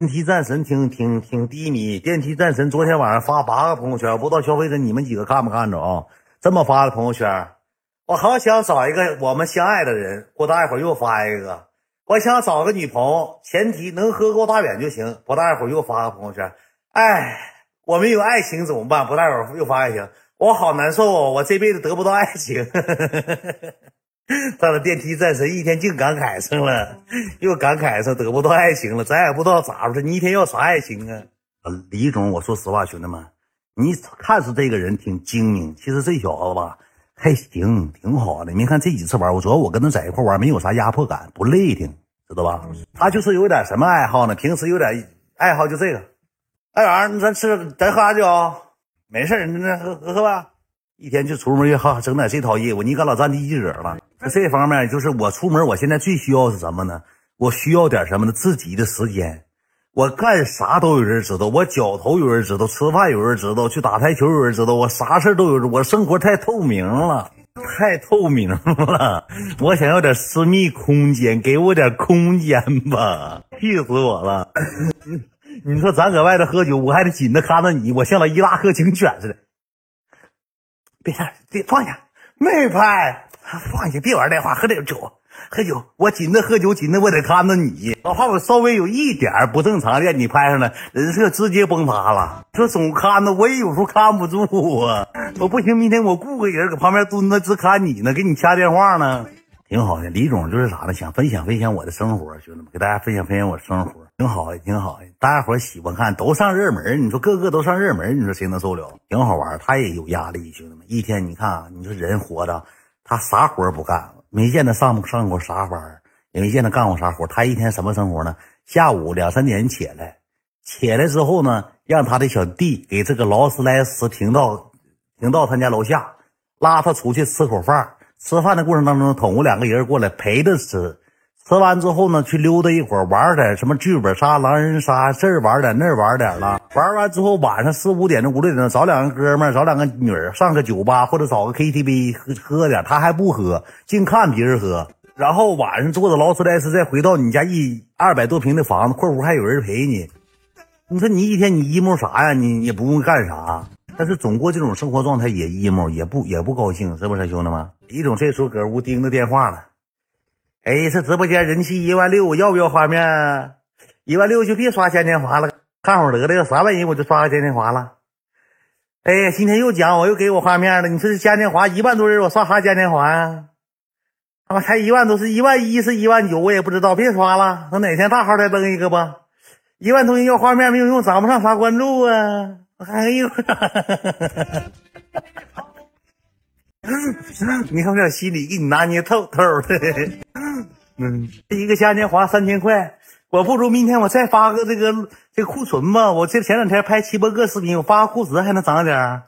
电梯战神挺挺挺低迷。电梯战神昨天晚上发八个朋友圈，不知道消费者你们几个看没看着啊？这么发的朋友圈，我好想找一个我们相爱的人。过大一会儿又发一个，我想找个女朋友，前提能喝够大远就行。不大一会儿又发个朋友圈，哎，我没有爱情怎么办？不大一会儿又发爱情，我好难受哦，我这辈子得不到爱情。到了电梯战神一天净感慨上了，又感慨上得不到爱情了，咱也不知道咋回事。你一天要啥爱情啊？李总，我说实话，兄弟们，你看似这个人挺精明，其实这小子吧还行，挺好的。你看这几次玩，我主要我跟他在一块玩，没有啥压迫感，不累挺，知道吧？他就是有点什么爱好呢？平时有点爱好就这个。大元，咱吃，咱喝啥酒？没事那喝喝喝吧。一天就出门哈整点这套业务，你可老占地记者了。这方面就是我出门，我现在最需要是什么呢？我需要点什么呢？自己的时间。我干啥都有人知道，我脚头有人知道，吃饭有人知道，去打台球有人知道，我啥事都有人。我生活太透明了，太透明了。我想要点私密空间，给我点空间吧！气死我了！你说咱搁外头喝酒，我还得紧着看着你，我像那伊拉克警犬似的。别下别放下，没拍。放下，别玩电话，喝点酒，喝酒。我紧着喝酒，紧着我得看着你。哪怕我稍微有一点不正常让，你拍上了，人设直接崩塌了。说总看着我也有时候看不住啊。我不行，明天我雇个人搁旁边蹲着，只看你呢，给你掐电话呢，挺好的。李总就是啥呢？想分享分享我的生活，兄弟们，给大家分享分享我的生活，挺好的，挺好的。大家伙喜欢看，都上热门。你说个个都上热门，你说谁能受了？挺好玩，他也有压力，兄弟们。一天你看啊，你说人活着。他啥活不干，没见他上上过啥班，也没见他干过啥活。他一天什么生活呢？下午两三点起来，起来之后呢，让他的小弟给这个劳斯莱斯停到停到他家楼下，拉他出去吃口饭。吃饭的过程当中，捅咕两个人过来陪着吃。吃完之后呢，去溜达一会儿，玩点什么剧本杀、狼人杀，这儿玩点，那儿玩点了。玩完之后，晚上四五点钟、五六点钟，找两个哥们儿，找两个女儿，上个酒吧或者找个 KTV 喝喝点。他还不喝，净看别人喝。然后晚上坐着劳斯莱斯再回到你家一二百多平的房子，括弧还有人陪你。你说你一天你 emo 啥呀？你也不用干啥，但是总过这种生活状态也 emo，也不也不高兴，是不是兄弟们？李总这时候搁屋盯着电话了。哎，这直播间人气一万六，我要不要画面？一万六就别刷嘉年华了，看会儿得了。三万人我就刷个嘉年华了。哎，今天又讲，我又给我画面了。你说这嘉年华一万多人，我刷啥嘉年华呀？他妈才一万多，是一万一是一万九，我也不知道。别刷了，等哪天大号再登一个吧。一万多人要画面没有用，涨不上啥关注啊！哎呦！你看我这心里给你拿捏透透的。嗯，一个嘉年华三千块，我不如明天我再发个这个这个库存吧。我这前两天拍七八个视频，我发个库存还能涨点